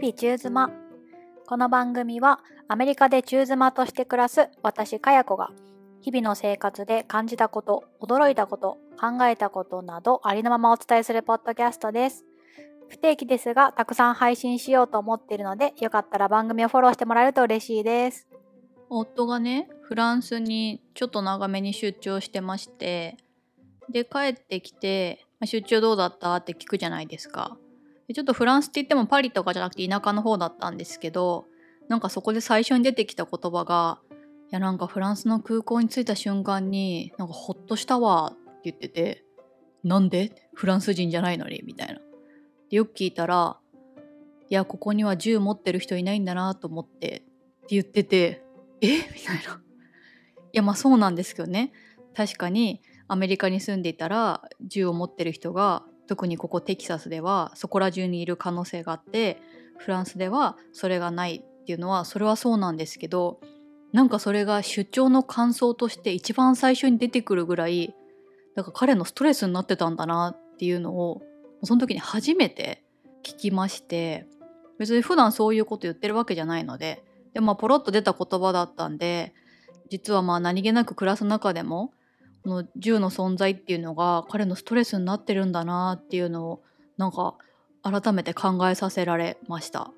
々中妻。この番組はアメリカで中妻として暮らす私かや子が日々の生活で感じたこと、驚いたこと、考えたことなどありのままお伝えするポッドキャストです。不定期ですが、たくさん配信しようと思っているので、よかったら番組をフォローしてもらえると嬉しいです。夫がね、フランスにちょっと長めに出張してまして、で、帰ってきて、出張どうだったって聞くじゃないですか。ちょっとフランスって言ってもパリとかじゃなくて田舎の方だったんですけどなんかそこで最初に出てきた言葉が「いやなんかフランスの空港に着いた瞬間になんかホッとしたわ」って言ってて「なんで？フランス人じゃないのに」みたいな。でよく聞いたら「いやここには銃持ってる人いないんだなと思って」って言ってて「え？みたいな。いやまあそうなんですけどね確かにアメリカに住んでいたら銃を持ってる人が特にここテキサスではそこら中にいる可能性があってフランスではそれがないっていうのはそれはそうなんですけどなんかそれが出張の感想として一番最初に出てくるぐらいだか彼のストレスになってたんだなっていうのをその時に初めて聞きまして別に普段そういうこと言ってるわけじゃないのででもポロッと出た言葉だったんで実はまあ何気なく暮らす中でもの銃の存在っていうのが彼のストレスになってるんだなっていうのをなんか改めて考えさせられました。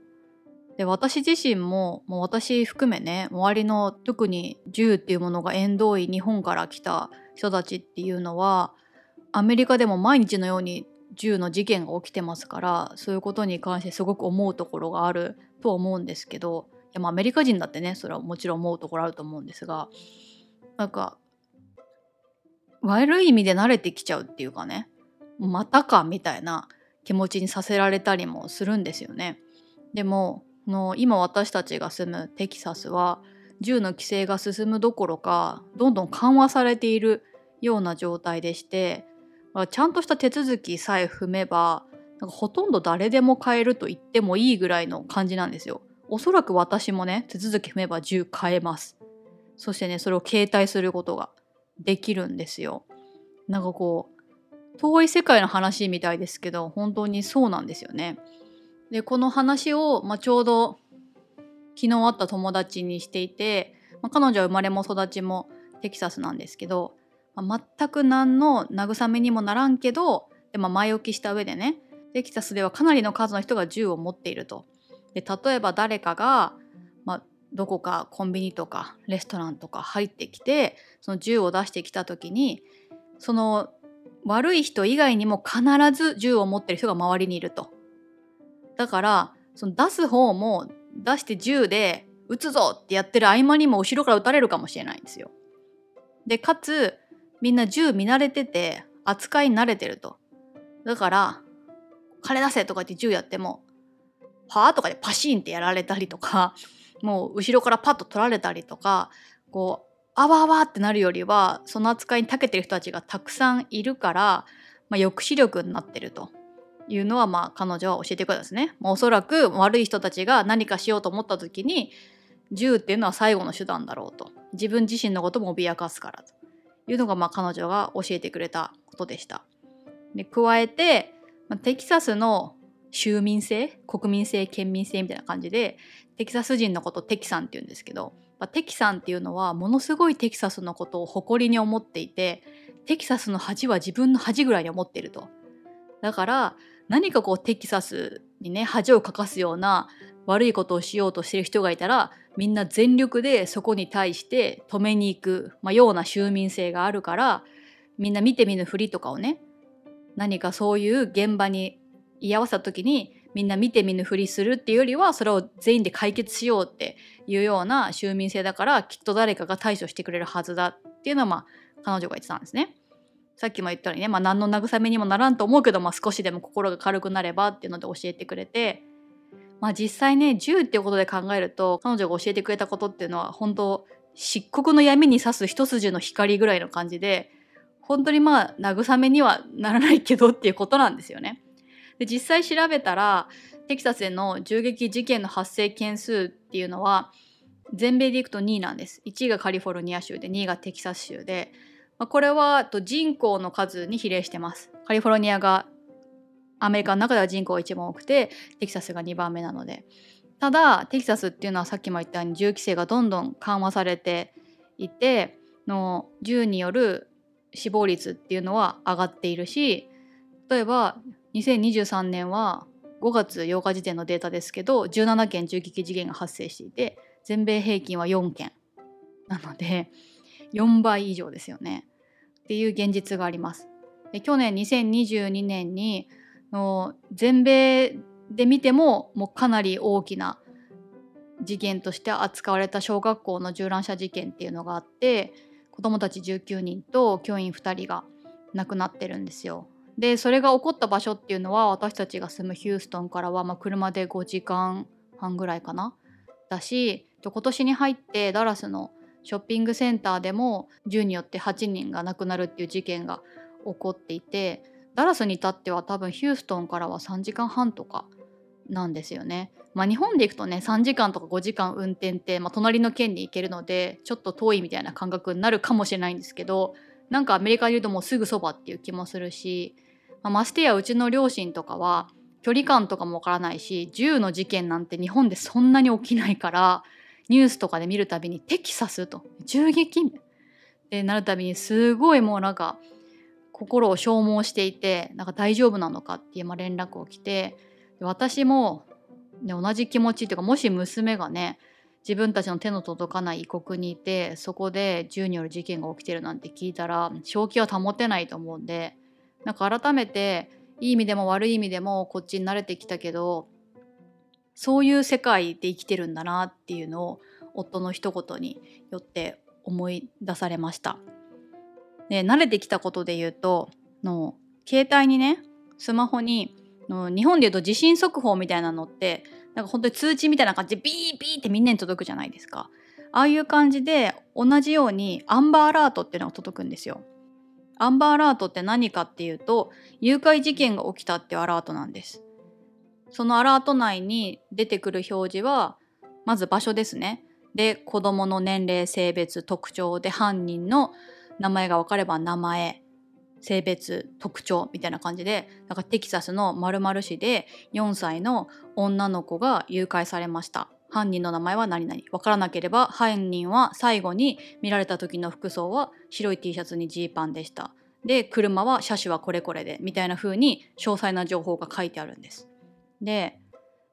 で私自身ももう私含めね周りの特に銃っていうものが縁遠い日本から来た人たちっていうのはアメリカでも毎日のように銃の事件が起きてますからそういうことに関してすごく思うところがあるとは思うんですけどいやまあアメリカ人だってねそれはもちろん思うところあると思うんですがなんか悪い意味で慣れてきちゃうっていうかねまたかみたいな気持ちにさせられたりもするんですよね。でもの今私たちが住むテキサスは銃の規制が進むどころかどんどん緩和されているような状態でしてちゃんとした手続きさえ踏めばなんかほとんど誰でも買えると言ってもいいぐらいの感じなんですよ。おそらく私もね手続き踏めば銃買えます。そしてねそれを携帯することができるんですよ。なんかこう遠い世界の話みたいですけど本当にそうなんですよね。でこの話を、まあ、ちょうど昨日会った友達にしていて、まあ、彼女は生まれも育ちもテキサスなんですけど、まあ、全く何の慰めにもならんけどで、まあ、前置きした上でねテキサスではかなりの数の人が銃を持っていると。で例えば誰かが、どこかコンビニとかレストランとか入ってきてその銃を出してきた時にその悪い人以外にも必ず銃を持ってる人が周りにいると。だからその出す方も出して銃で撃つぞってやってる合間にも後ろから撃たれるかもしれないんですよ。でかつみんな銃見慣れてて扱いに慣れてると。だから金出せとかって銃やってもはあ？とかでパシーンってやられたりとかもう後ろからパッと取られたりとかこうあわあわってなるよりはその扱いに長けてる人たちがたくさんいるから、まあ、抑止力になってるというのはまあ彼女は教えてくれたんですね。まあ、おそらく悪い人たちが何かしようと思った時に銃っていうのは最後の手段だろうと自分自身のことも脅かすからというのがまあ彼女が教えてくれたことでした。で加えて、まあ、テキサスの州民性国民性県民性みたいな感じでテキサス人のことテキサンって言うんですけど、まあ、テキサンっていうのはものすごいテキサスのことを誇りに思っていてテキサスの恥は自分の恥ぐらいに思っていると。だから何かこうテキサスにね恥をかかすような悪いことをしようとしてる人がいたらみんな全力でそこに対して止めに行く、まあ、ような州民性があるからみんな見て見ぬふりとかをね何かそういう現場に居合わせた時にみんな見て見ぬふりするっていうよりはそれを全員で解決しようっていうような州民性だからきっと誰かが対処してくれるはずだっていうのはまあ彼女が言ってたんですね。さっきも言ったようにね、まあ、何の慰めにもならんと思うけど、まあ、少しでも心が軽くなればっていうので教えてくれて、まあ、実際ね銃っていうことで考えると彼女が教えてくれたことっていうのは本当漆黒の闇に刺す一筋の光ぐらいの感じで本当にまあ慰めにはならないけどっていうことなんですよね。で実際調べたらテキサスでの銃撃事件の発生件数っていうのは全米でいくと2位なんです。1位がカリフォルニア州で2位がテキサス州で、まあ、これはと人口の数に比例してます。カリフォルニアがアメリカの中では人口が一番多くてテキサスが2番目なのでただテキサスっていうのはさっきも言ったように銃規制がどんどん緩和されていての銃による死亡率っていうのは上がっているし例えば2023年は5月8日時点のデータですけど17件銃撃事件が発生していて全米平均は4件なので4倍以上ですよねっていう現実があります。で去年2022年にの全米で見てももうかなり大きな事件として扱われた小学校の銃乱射事件っていうのがあって子どもたち19人と教員2人が亡くなってるんですよ。でそれが起こった場所っていうのは私たちが住むヒューストンからはま車で5時間半ぐらいかなだし今年に入ってダラスのショッピングセンターでも銃によって8人が亡くなるっていう事件が起こっていてダラスに至っては多分ヒューストンからは3時間半とかなんですよね。まあ、日本で行くとね3時間とか5時間運転って、まあ、隣の県に行けるのでちょっと遠いみたいな感覚になるかもしれないんですけどなんかアメリカにいるともうすぐそばっていう気もするし、まあ、ましてやうちの両親とかは距離感とかもわからないし銃の事件なんて日本でそんなに起きないからニュースとかで見るたびにテキサスと銃撃ってな。るたびにすごいもうなんか心を消耗していてなんか大丈夫なのかっていう連絡を来て私も、ね、同じ気持ちっていうかもし娘がね自分たちの手の届かない異国にいてそこで銃による事件が起きてるなんて聞いたら正気は保てないと思うんでなんか改めていい意味でも悪い意味でもこっちに慣れてきたけどそういう世界で生きてるんだなっていうのを夫の一言によって思い出されました。で慣れてきたことで言うとの携帯にねスマホにの日本で言うと地震速報みたいなのってなんか本当に通知みたいな感じでビービーってみんなに届くじゃないですか。ああいう感じで同じようにアンバーアラートっていうのが届くんですよ。アンバーアラートって何かっていうと誘拐事件が起きたっていうアラートなんです。そのアラート内に出てくる表示はまず場所ですね。で子どもの年齢性別特徴で犯人の名前が分かれば名前性別特徴みたいな感じでだかテキサスの〇〇市で4歳の女の子が誘拐されました。犯人の名前は何々。分からなければ犯人は最後に見られた時の服装は白い T シャツにジーパンでした。で車は車種はこれこれでみたいな風に詳細な情報が書いてあるんです。で、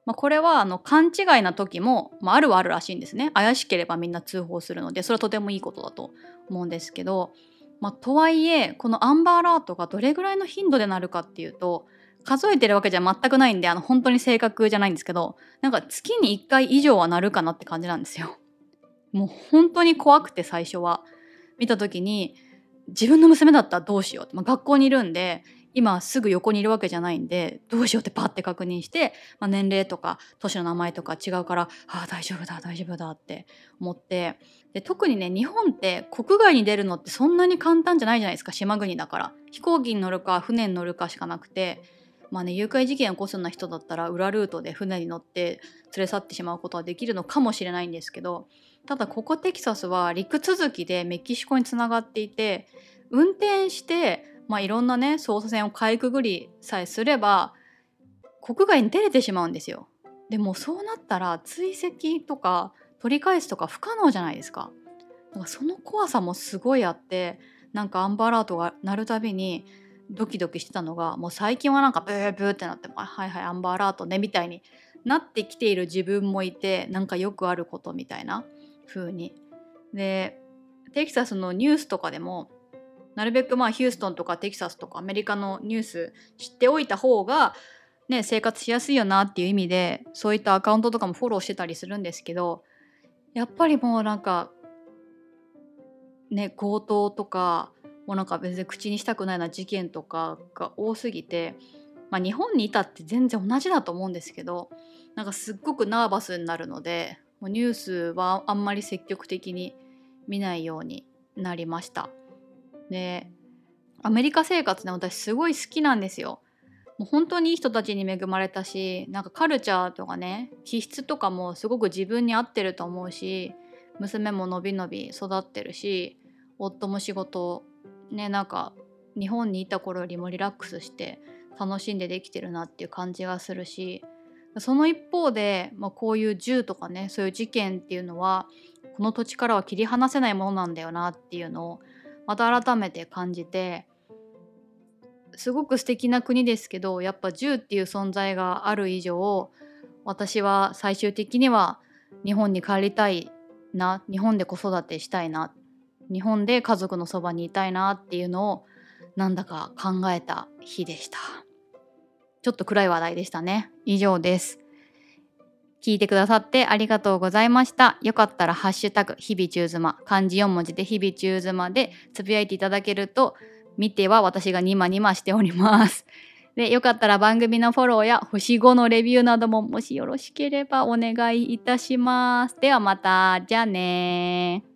まあ、これはあの勘違いな時も、まあ、あるはあるらしいんですね。怪しければみんな通報するのでそれはとてもいいことだと思うんですけどまあ、とはいえこのアンバーアラートがどれぐらいの頻度でなるかっていうと数えてるわけじゃ全くないんであの本当に正確じゃないんですけどなんか月に1回以上はなるかなって感じなんですよ。もう本当に怖くて最初は見た時に自分の娘だったらどうしようって、まあ、学校にいるんで今すぐ横にいるわけじゃないんでどうしようってパッて確認して、まあ、年齢とか都市の名前とか違うからああ大丈夫だ大丈夫だって思ってで特にね日本って国外に出るのってそんなに簡単じゃないじゃないですか島国だから飛行機に乗るか船に乗るかしかなくてまあね誘拐事件を起こすような人だったら裏ルートで船に乗って連れ去ってしまうことはできるのかもしれないんですけどただここテキサスは陸続きでメキシコにつながっていて運転してまあ、いろんなね捜査線をかいくぐりさえすれば国外に出れてしまうんですよ。でもそうなったら追跡とか取り返すとか不可能じゃないですか。だかその怖さもすごいあってなんかアンバーアラートが鳴るたびにドキドキしてたのがもう最近はなんかブーブーってなって「はいはいアンバーアラートね」みたいになってきている自分もいてなんかよくあることみたいな風に。でテキサスのニュースとかでもなるべくまあヒューストンとかテキサスとかアメリカのニュース知っておいた方が、ね、生活しやすいよなっていう意味でそういったアカウントとかもフォローしてたりするんですけどやっぱりもうなんかね強盗とかもうなんか別に口にしたくないような事件とかが多すぎて、まあ、日本にいたって全然同じだと思うんですけどなんかすっごくナーバスになるのでもうニュースはあんまり積極的に見ないようになりました。でアメリカ生活ね私すごい好きなんですよ。もう本当にいい人たちに恵まれたしなんかカルチャーとかね気質とかもすごく自分に合ってると思うし娘ものびのび育ってるし夫も仕事ねなんか日本にいた頃よりもリラックスして楽しんでできてるなっていう感じがするしその一方で、まあ、こういう銃とかねそういう事件っていうのはこの土地からは切り離せないものなんだよなっていうのをまた改めて感じてすごく素敵な国ですけどやっぱ銃っていう存在がある以上私は最終的には日本に帰りたいな日本で子育てしたいな日本で家族のそばにいたいなっていうのをなんだか考えた日でした。ちょっと暗い話題でしたね。以上です。聞いてくださってありがとうございました。よかったらハッシュタグ日々中妻。漢字4文字で日々中妻でつぶやいていただけると見ては私がニマニマしております。でよかったら番組のフォローや星5のレビューなどももしよろしければお願いいたします。ではまたじゃあね